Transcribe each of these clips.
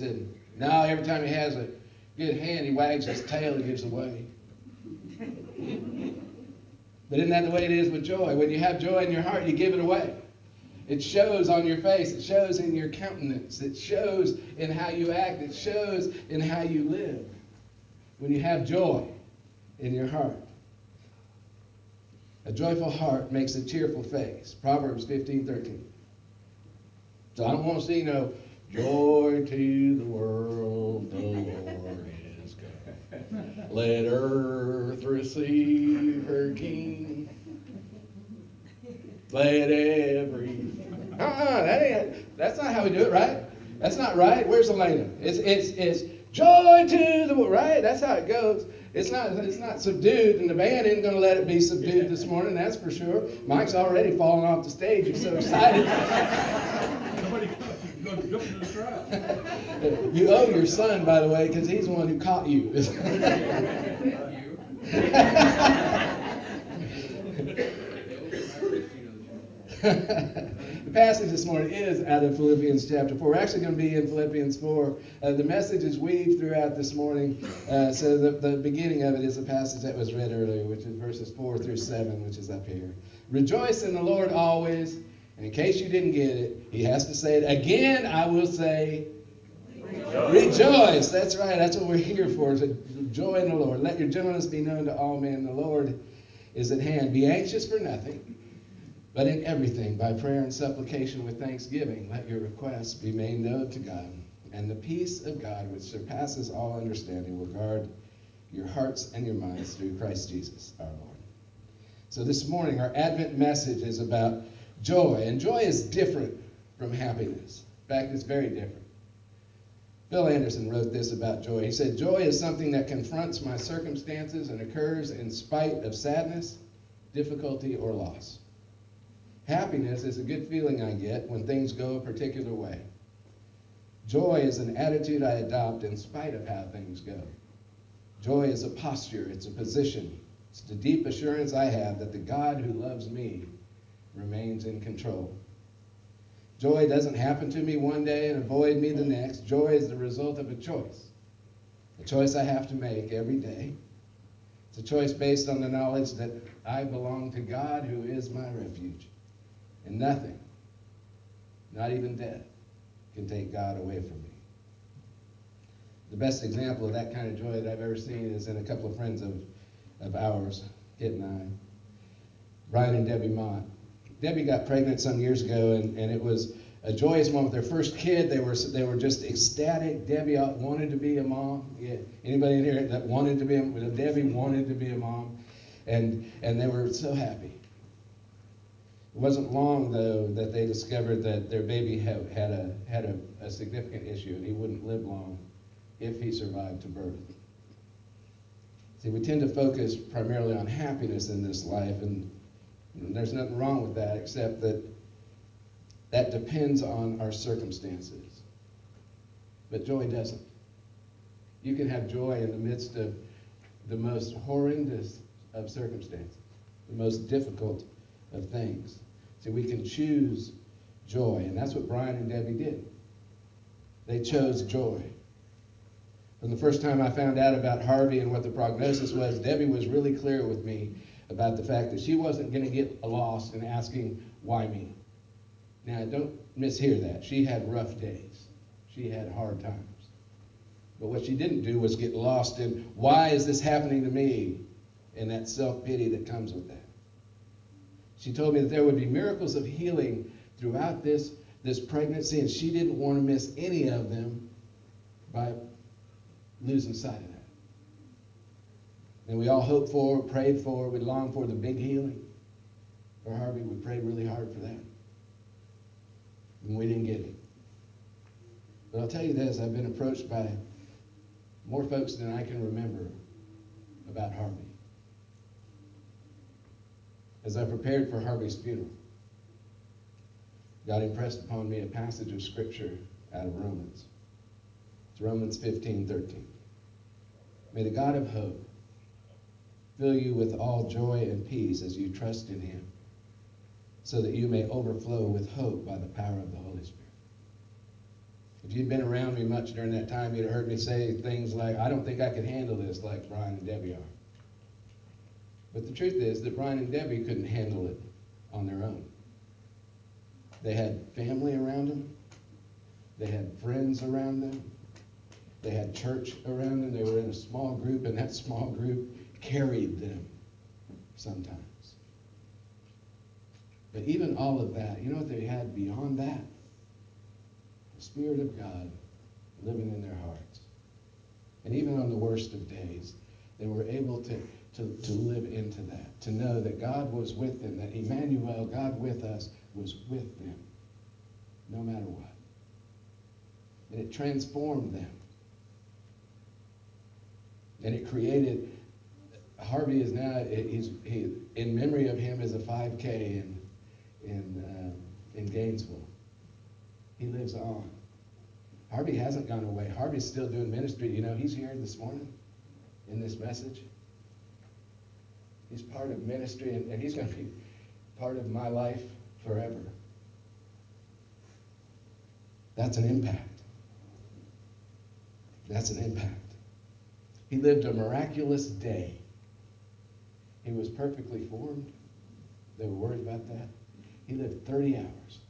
And he said, no, every time he has a good hand, he wags his tail and gives away. but isn't that the way it is with joy? When you have joy in your heart, you give it away. It shows on your face. It shows in your countenance. It shows in how you act. It shows in how you live. When you have joy in your heart. A joyful heart makes a cheerful face. Proverbs 15, 13. So I don't want to see no joy to the world, the Lord is come. Let earth receive her King. Let every uh-uh, that ain't that's not how we do it, right? That's not right. Where's Elena? It's it's it's joy to the world, right? That's how it goes. It's not it's not subdued, and the band isn't going to let it be subdued this morning. That's for sure. Mike's already falling off the stage. He's so excited. you owe your son, by the way, because he's the one who caught you. the passage this morning is out of Philippians chapter 4. We're actually going to be in Philippians 4. Uh, the message is weaved throughout this morning. Uh, so the, the beginning of it is a passage that was read earlier, which is verses 4 through 7, which is up here. Rejoice in the Lord always. And in case you didn't get it, he has to say it again. I will say, Rejoice. Rejoice. That's right. That's what we're here for. Is joy in the Lord. Let your gentleness be known to all men. The Lord is at hand. Be anxious for nothing but in everything, by prayer and supplication with thanksgiving, let your requests be made known to God. And the peace of God, which surpasses all understanding, will guard your hearts and your minds through Christ Jesus our Lord. So this morning, our Advent message is about joy. And joy is different from happiness. In fact, it's very different. Bill Anderson wrote this about joy. He said, Joy is something that confronts my circumstances and occurs in spite of sadness, difficulty, or loss. Happiness is a good feeling I get when things go a particular way. Joy is an attitude I adopt in spite of how things go. Joy is a posture, it's a position. It's the deep assurance I have that the God who loves me remains in control. Joy doesn't happen to me one day and avoid me the next. Joy is the result of a choice, a choice I have to make every day. It's a choice based on the knowledge that I belong to God who is my refuge. And nothing, not even death, can take God away from me. The best example of that kind of joy that I've ever seen is in a couple of friends of, of ours, Kit and I, Brian and Debbie Mott. Debbie got pregnant some years ago, and, and it was a joyous moment. Their first kid, they were they were just ecstatic. Debbie wanted to be a mom. Yeah. Anybody in here that wanted to be a Debbie wanted to be a mom, and and they were so happy. It wasn't long, though, that they discovered that their baby had, had, a, had a, a significant issue and he wouldn't live long if he survived to birth. See, we tend to focus primarily on happiness in this life, and there's nothing wrong with that except that that depends on our circumstances. But joy doesn't. You can have joy in the midst of the most horrendous of circumstances, the most difficult of things. See, we can choose joy, and that's what Brian and Debbie did. They chose joy. From the first time I found out about Harvey and what the prognosis was, Debbie was really clear with me about the fact that she wasn't going to get lost in asking, why me? Now, don't mishear that. She had rough days, she had hard times. But what she didn't do was get lost in, why is this happening to me? And that self pity that comes with that. She told me that there would be miracles of healing throughout this, this pregnancy, and she didn't want to miss any of them by losing sight of. And we all hoped for, prayed for, we longed for the big healing. For Harvey, we prayed really hard for that. And we didn't get it. But I'll tell you this I've been approached by more folks than I can remember about Harvey as I prepared for Harvey's funeral, God impressed upon me a passage of scripture out of Romans. It's Romans 15 13. May the God of hope fill you with all joy and peace as you trust in him, so that you may overflow with hope by the power of the Holy Spirit. If you'd been around me much during that time, you'd have heard me say things like, I don't think I could handle this like Brian and Debbie are. But the truth is that Brian and Debbie couldn't handle it on their own. They had family around them, they had friends around them, they had church around them, they were in a small group, and that small group carried them sometimes. But even all of that, you know what they had beyond that? The Spirit of God living in their hearts. And even on the worst of days, they were able to to, to live into that, to know that God was with them, that Emmanuel, God with us, was with them, no matter what. And it transformed them. And it created, Harvey is now, he's, he, in memory of him is a 5K in, in, uh, in Gainesville. He lives on. Harvey hasn't gone away. Harvey's still doing ministry. You know, he's here this morning in this message. He's part of ministry, and, and he's going to be part of my life forever. That's an impact. That's an impact. He lived a miraculous day. He was perfectly formed. They were worried about that. He lived 30 hours.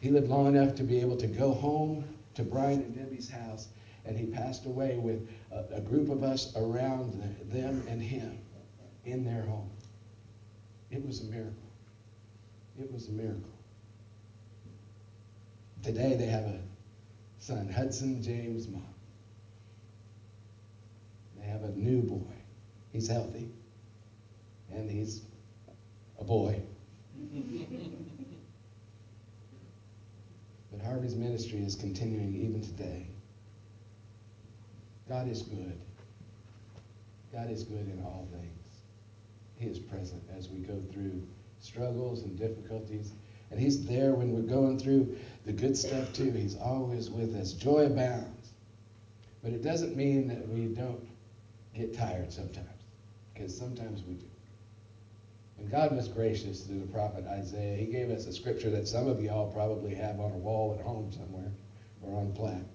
He lived long enough to be able to go home to Brian and Debbie's house, and he passed away with a, a group of us around them and him in their home. It was a miracle. It was a miracle. Today they have a son, Hudson James Mott. They have a new boy. He's healthy. And he's a boy. but Harvey's ministry is continuing even today. God is good. God is good in all things. He is present as we go through struggles and difficulties. And He's there when we're going through the good stuff too. He's always with us. Joy abounds. But it doesn't mean that we don't get tired sometimes, because sometimes we do. And God was gracious through the prophet Isaiah. He gave us a scripture that some of y'all probably have on a wall at home somewhere or on a plaque.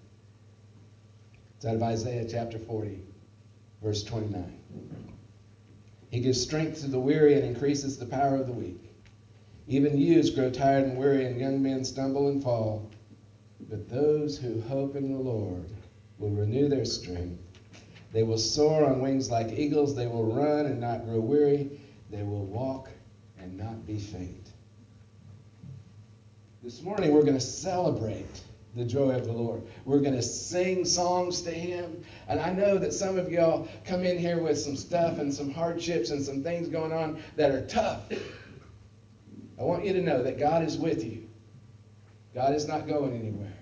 It's out of Isaiah chapter 40, verse 29. He gives strength to the weary and increases the power of the weak. Even youths grow tired and weary, and young men stumble and fall. But those who hope in the Lord will renew their strength. They will soar on wings like eagles. They will run and not grow weary. They will walk and not be faint. This morning, we're going to celebrate the joy of the Lord. We're going to sing songs to Him. And I know that some of y'all come in here with some stuff and some hardships and some things going on that are tough. I want you to know that God is with you. God is not going anywhere.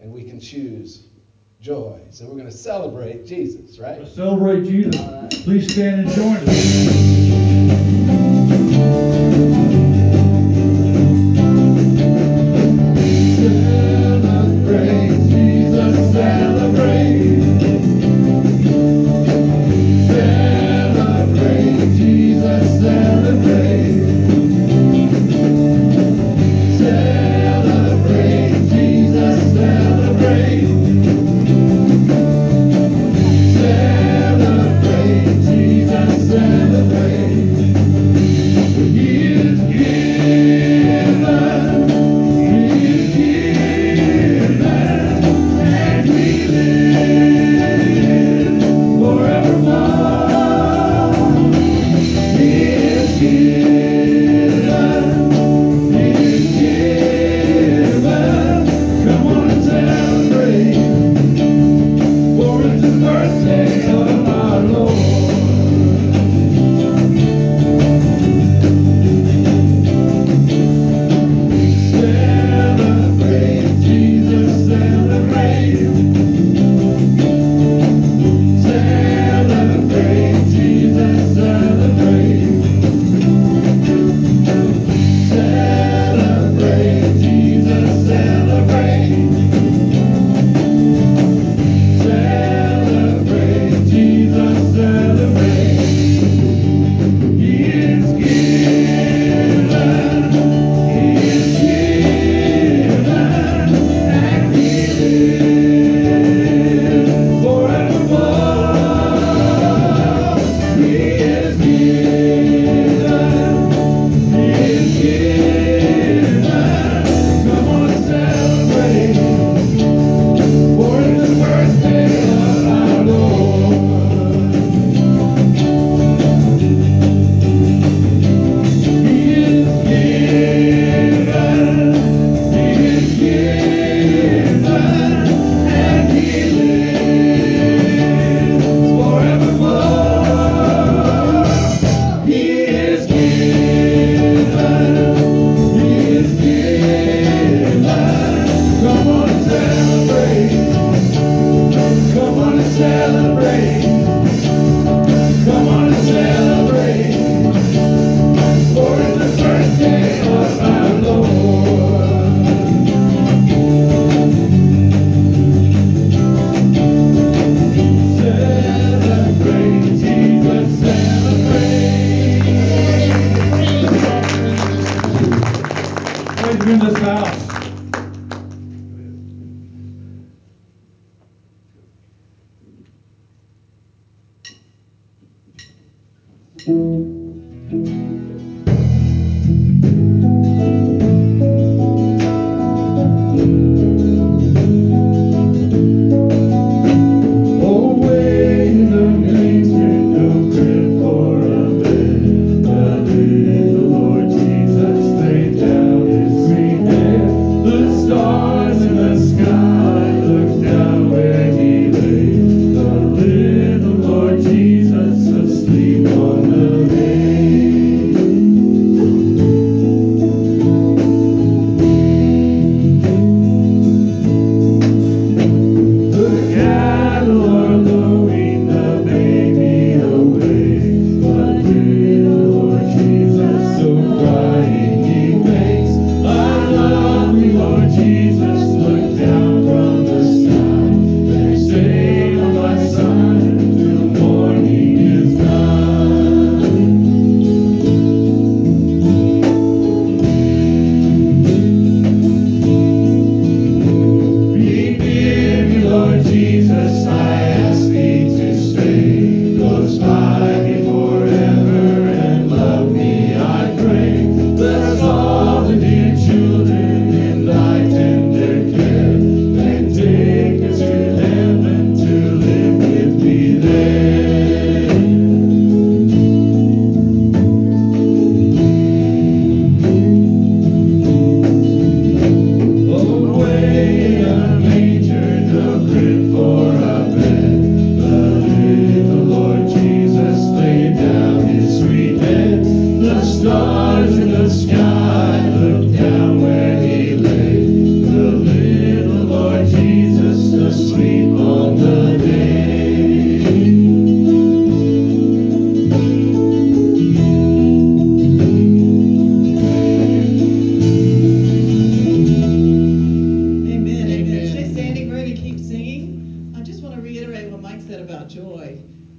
And we can choose joy. So we're going to celebrate Jesus, right? Let's celebrate Jesus. Right. Please stand and join us. Música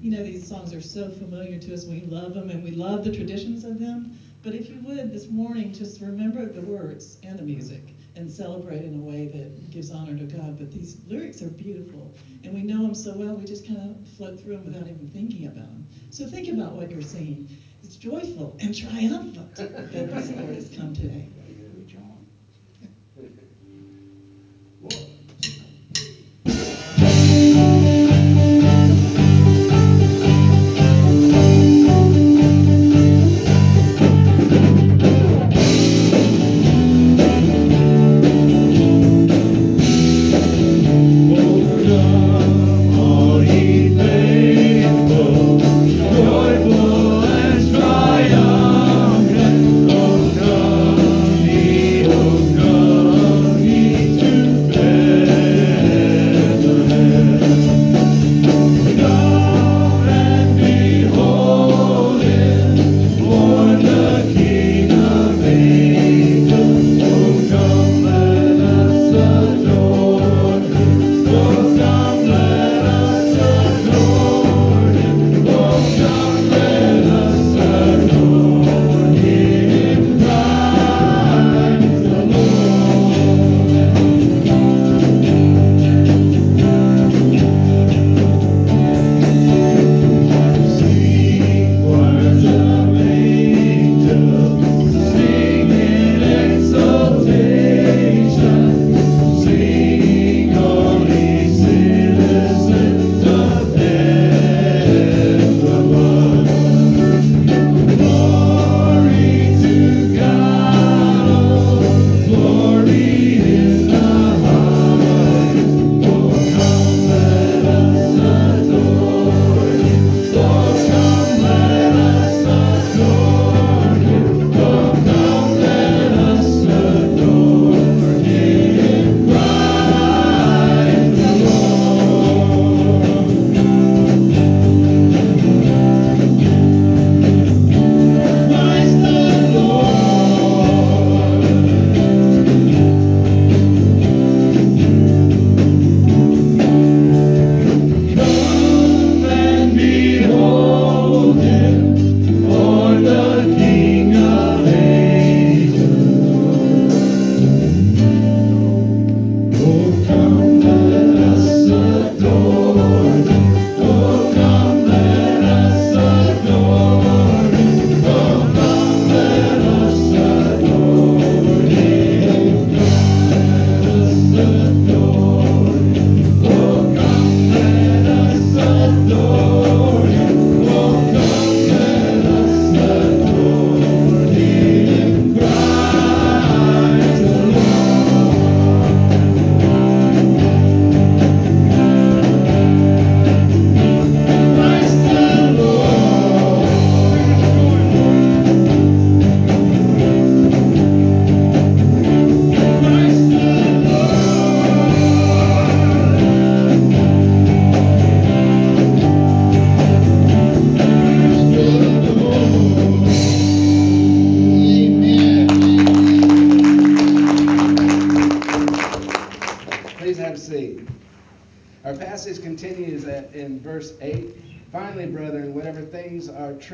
you know, these songs are so familiar to us. We love them and we love the traditions of them. But if you would, this morning, just remember the words and the music and celebrate in a way that gives honor to God. But these lyrics are beautiful, and we know them so well, we just kind of float through them without even thinking about them. So think about what you're saying. It's joyful and triumphant that this Lord has come today.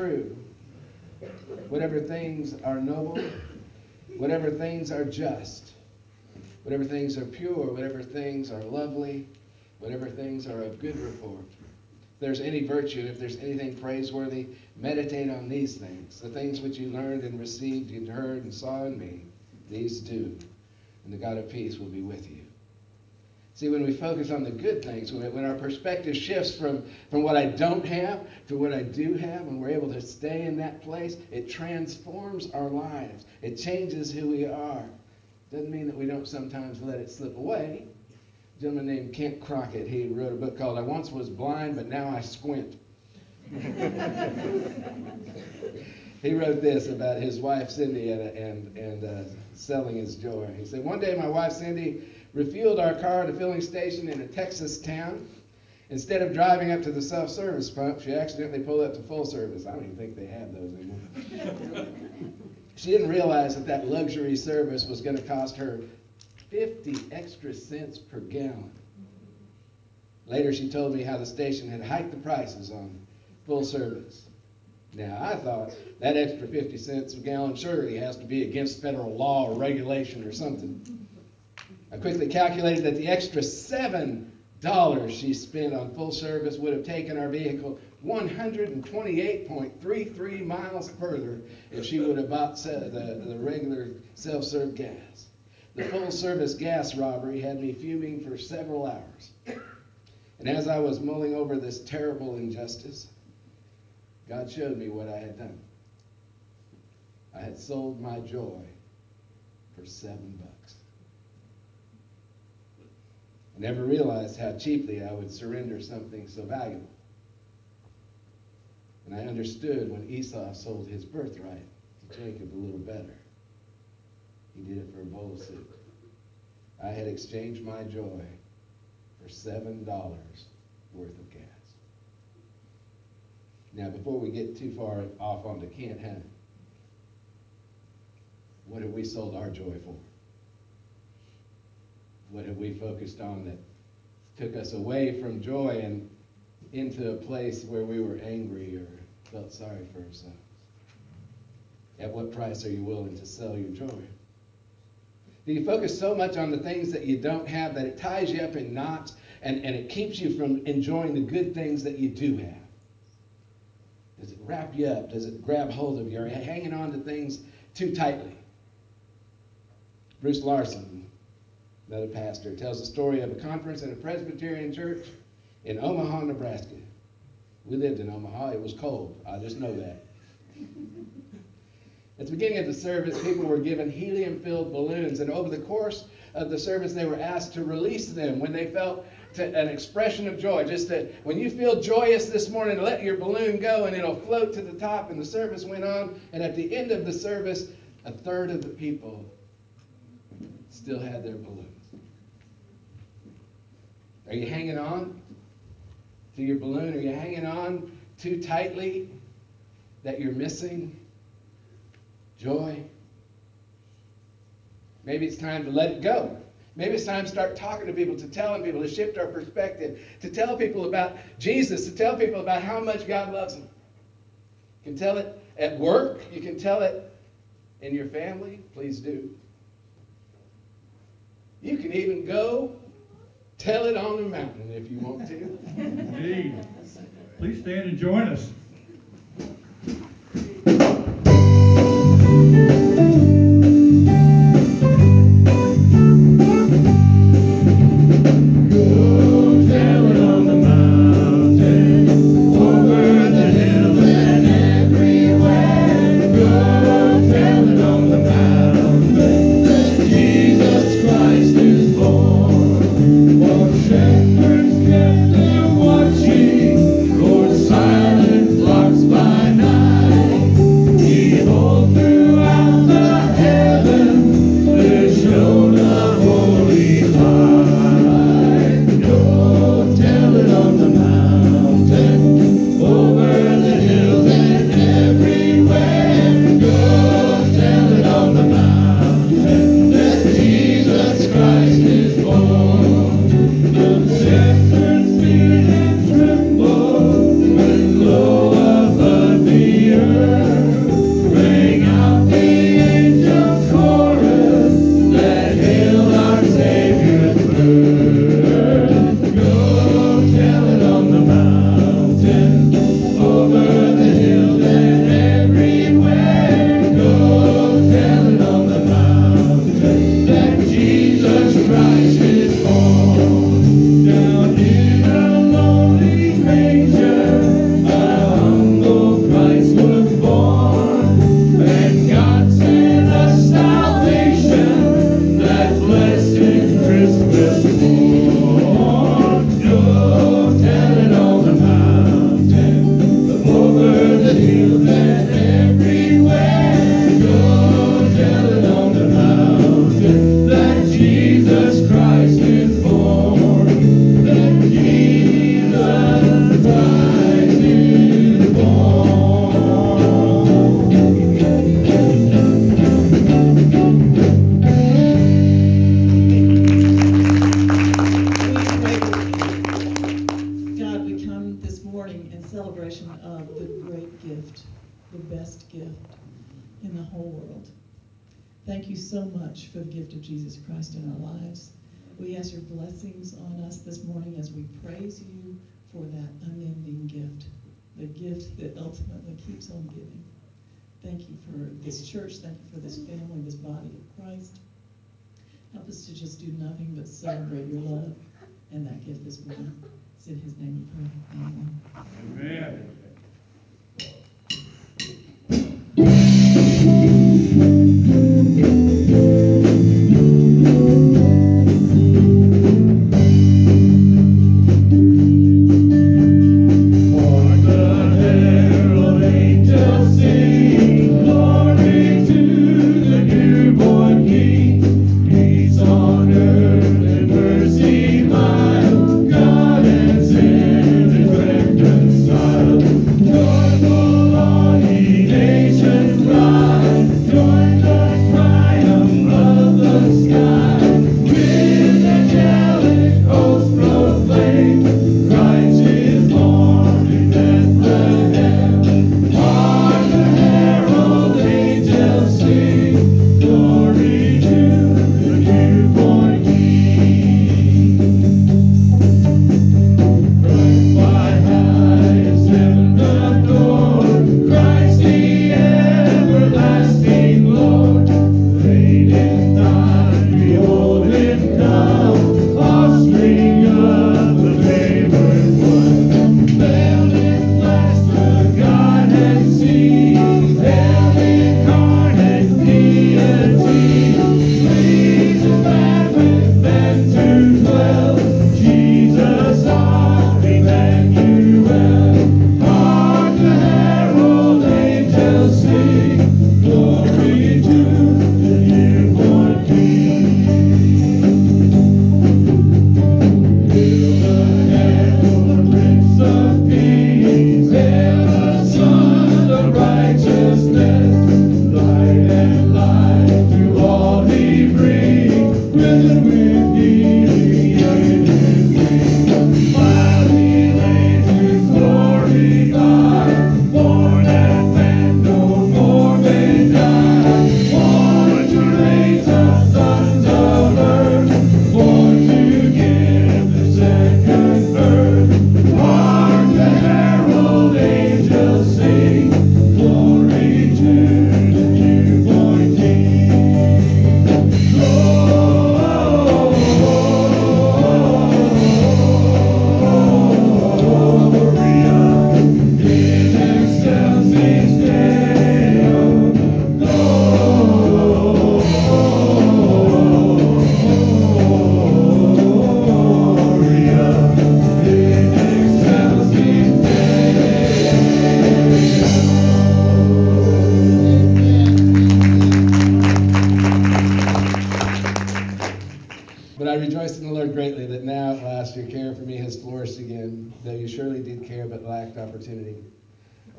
True, whatever things are noble, whatever things are just, whatever things are pure, whatever things are lovely, whatever things are of good report. If there's any virtue, if there's anything praiseworthy, meditate on these things. The things which you learned and received and heard and saw in me, these do. And the God of peace will be with you. See, when we focus on the good things, when, our perspective shifts from, from what I don't have to what I do have, and we're able to stay in that place, it transforms our lives. It changes who we are. Doesn't mean that we don't sometimes let it slip away. A gentleman named Kent Crockett, he wrote a book called I Once Was Blind, but Now I Squint. he wrote this about his wife Cindy and, and, and uh, selling his joy. He said, One day my wife Cindy refueled our car at a filling station in a Texas town. Instead of driving up to the self service pump, she accidentally pulled up to full service. I don't even think they have those anymore. she didn't realize that that luxury service was going to cost her 50 extra cents per gallon. Later, she told me how the station had hiked the prices on full service. Now, I thought that extra 50 cents a gallon surely has to be against federal law or regulation or something. I quickly calculated that the extra seven dollars she spent on full service would have taken our vehicle 128.33 miles further if she would have bought the, the regular self-serve gas. The full service gas robbery had me fuming for several hours. And as I was mulling over this terrible injustice, God showed me what I had done. I had sold my joy for seven bucks. I never realized how cheaply I would surrender something so valuable. And I understood when Esau sold his birthright to Jacob a little better. He did it for a bowl of soup. I had exchanged my joy for $7 worth of gas. Now, before we get too far off onto Kent, huh? what have we sold our joy for? What have we focused on that took us away from joy and into a place where we were angry or felt sorry for ourselves? At what price are you willing to sell your joy? Do you focus so much on the things that you don't have that it ties you up in knots and, and it keeps you from enjoying the good things that you do have? Does it wrap you up? Does it grab hold of you? Are you hanging on to things too tightly? Bruce Larson, another pastor, tells the story of a conference in a Presbyterian church in Omaha, Nebraska. We lived in Omaha. It was cold. I just know that. At the beginning of the service, people were given helium filled balloons, and over the course of the service, they were asked to release them when they felt an expression of joy. Just that when you feel joyous this morning, let your balloon go and it'll float to the top. And the service went on, and at the end of the service, a third of the people still had their balloons. Are you hanging on to your balloon? Are you hanging on too tightly that you're missing joy. Maybe it's time to let it go. Maybe it's time to start talking to people, to telling people, to shift our perspective, to tell people about Jesus, to tell people about how much God loves them. You can tell it at work, you can tell it in your family. Please do. You can even go tell it on the mountain if you want to. Indeed. Please stand and join us. Gift, the gift that ultimately keeps on giving. Thank you for this church. Thank you for this family, this body of Christ. Help us to just do nothing but celebrate your love and that gift this morning. It's in his name we pray. Amen. Amen.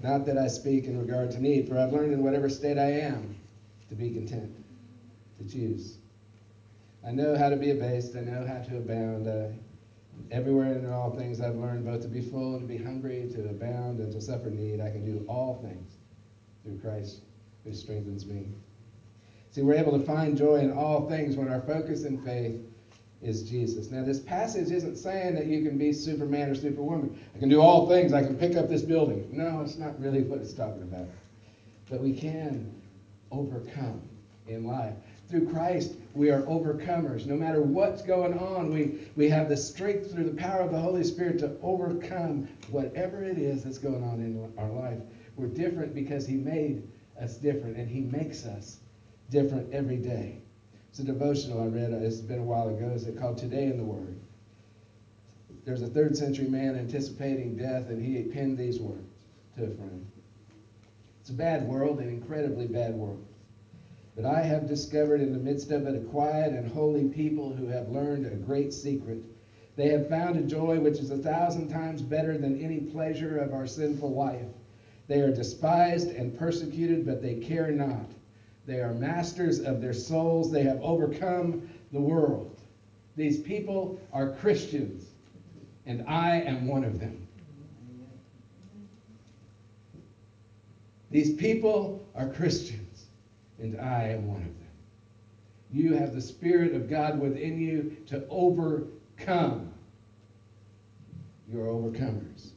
Not that I speak in regard to need, for I've learned in whatever state I am to be content, to choose. I know how to be abased, I know how to abound. Uh, everywhere and in all things I've learned both to be full and to be hungry, to abound and to suffer need. I can do all things through Christ who strengthens me. See, we're able to find joy in all things when our focus in faith is Jesus. Now, this passage isn't saying that you can be Superman or Superwoman. I can do all things. I can pick up this building. No, it's not really what it's talking about. But we can overcome in life. Through Christ, we are overcomers. No matter what's going on, we, we have the strength through the power of the Holy Spirit to overcome whatever it is that's going on in our life. We're different because He made us different, and He makes us different every day. It's a devotional I read. Uh, it's been a while ago. It's called Today in the Word. There's a third century man anticipating death, and he penned these words to a friend. It's a bad world, an incredibly bad world. But I have discovered in the midst of it a quiet and holy people who have learned a great secret. They have found a joy which is a thousand times better than any pleasure of our sinful life. They are despised and persecuted, but they care not. They are masters of their souls. They have overcome the world. These people are Christians, and I am one of them. These people are Christians, and I am one of them. You have the Spirit of God within you to overcome. You're overcomers.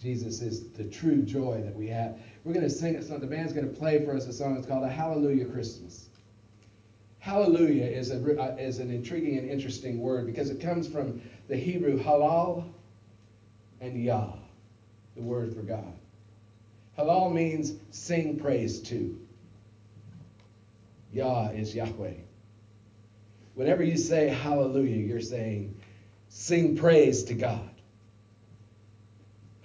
Jesus is the true joy that we have. We're going to sing a song. The band's going to play for us a song. It's called A Hallelujah Christmas. Hallelujah is, a, uh, is an intriguing and interesting word because it comes from the Hebrew halal and yah, the word for God. Halal means sing praise to. Yah is Yahweh. Whenever you say hallelujah, you're saying sing praise to God.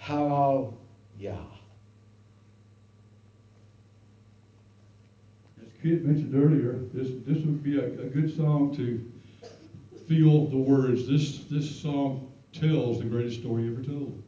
Halal Yah. Kit mentioned earlier, this this would be a, a good song to feel the words. This this song tells the greatest story ever told.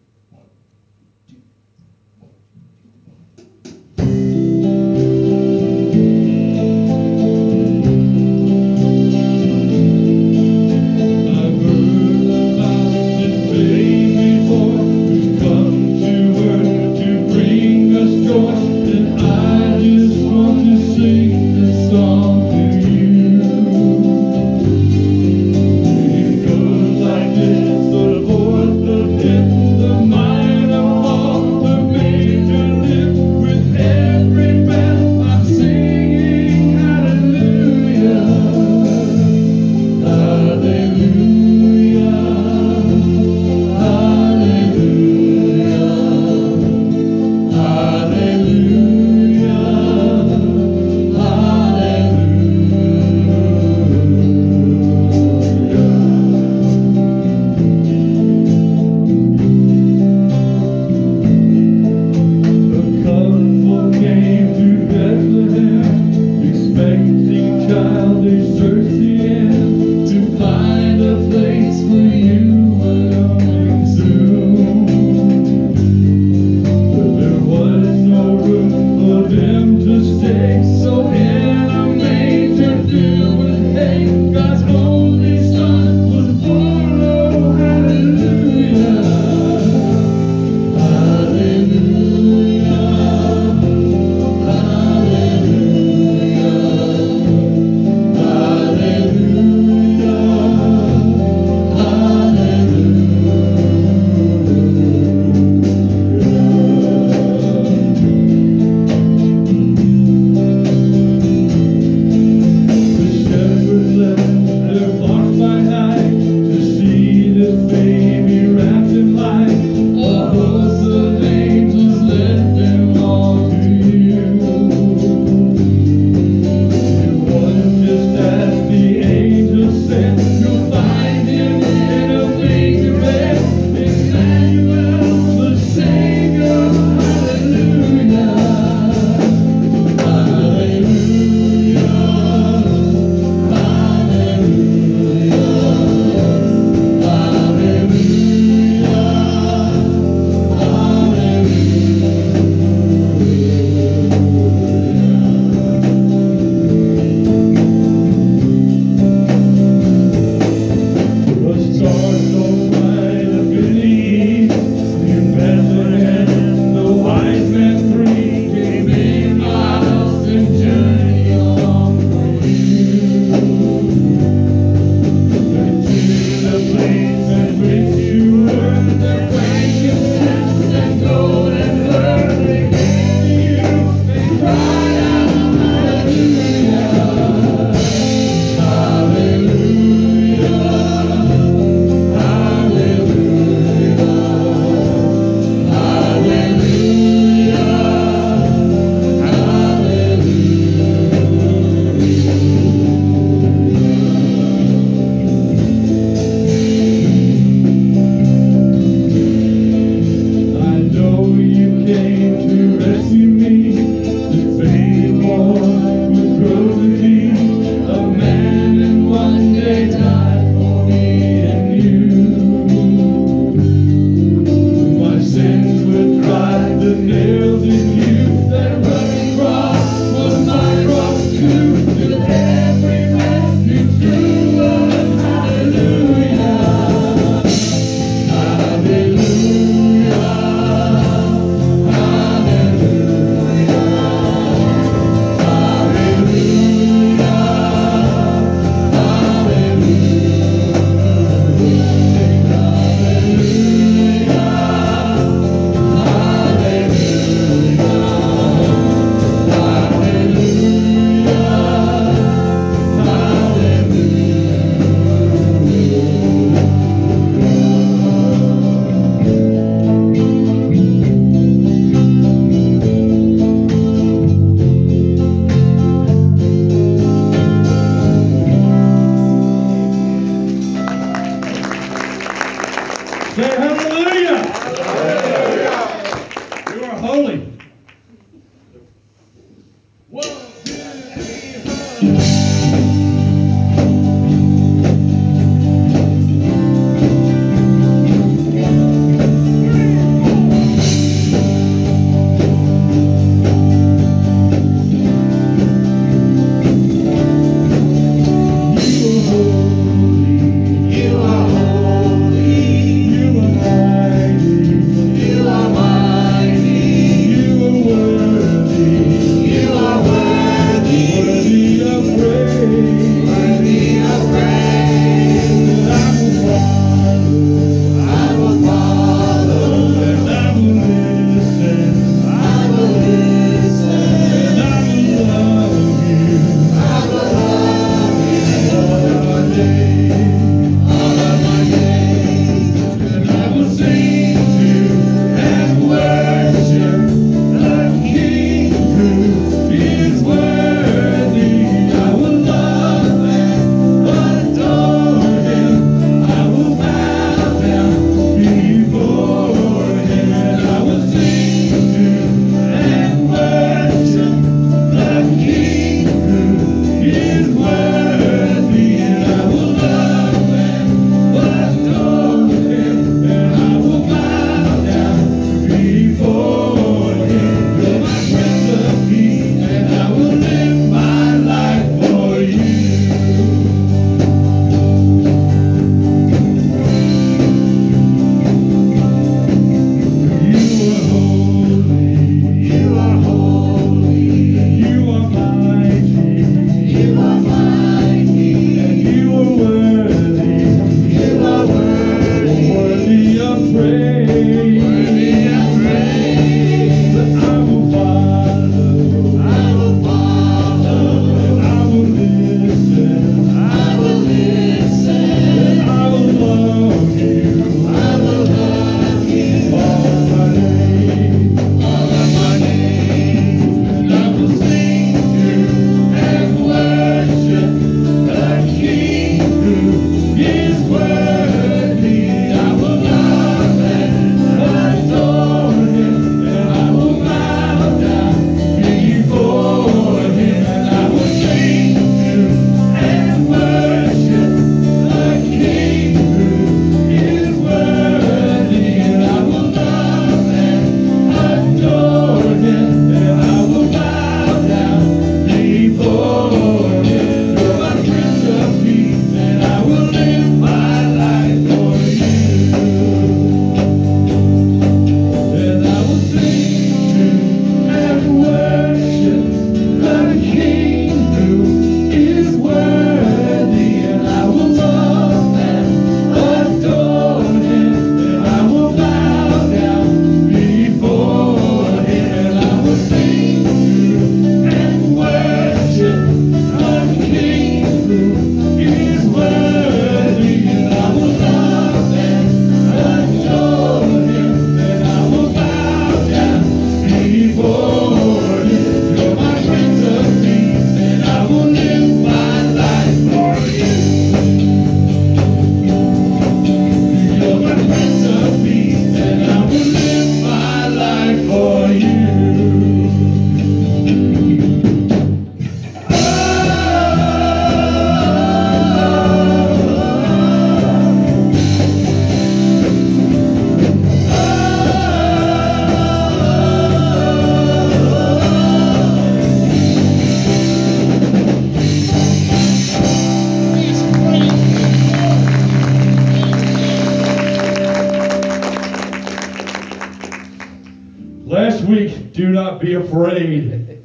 Last week, do not be afraid.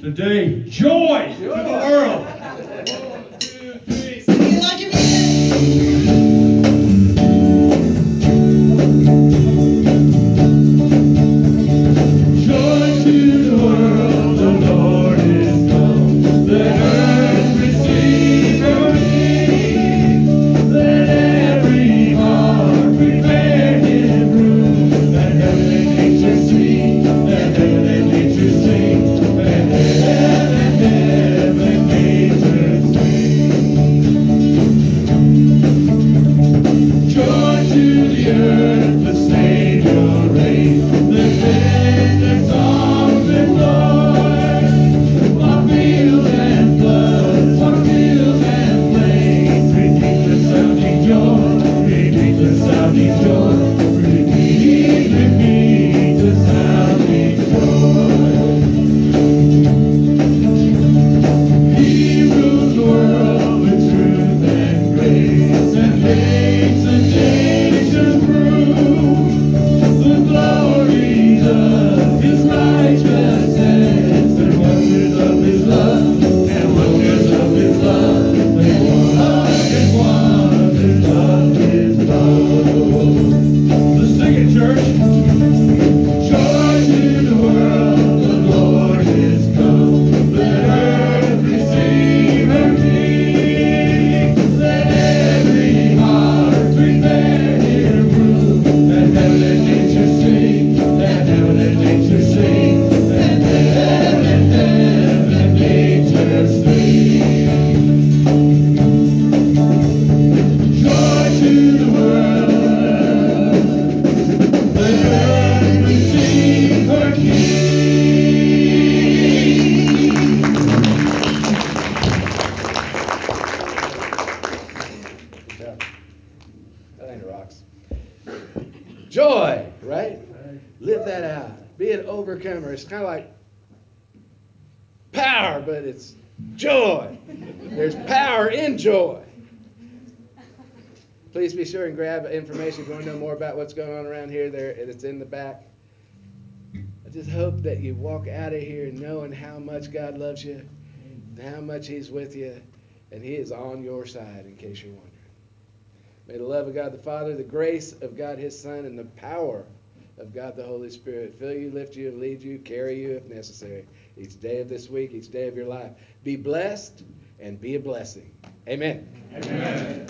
Today, joy, joy. to the world. church. And grab information if you want to know more about what's going on around here. There, it's in the back. I just hope that you walk out of here knowing how much God loves you, how much He's with you, and He is on your side. In case you're wondering. May the love of God the Father, the grace of God His Son, and the power of God the Holy Spirit fill you, lift you, lead you, carry you if necessary, each day of this week, each day of your life. Be blessed and be a blessing. Amen. Amen.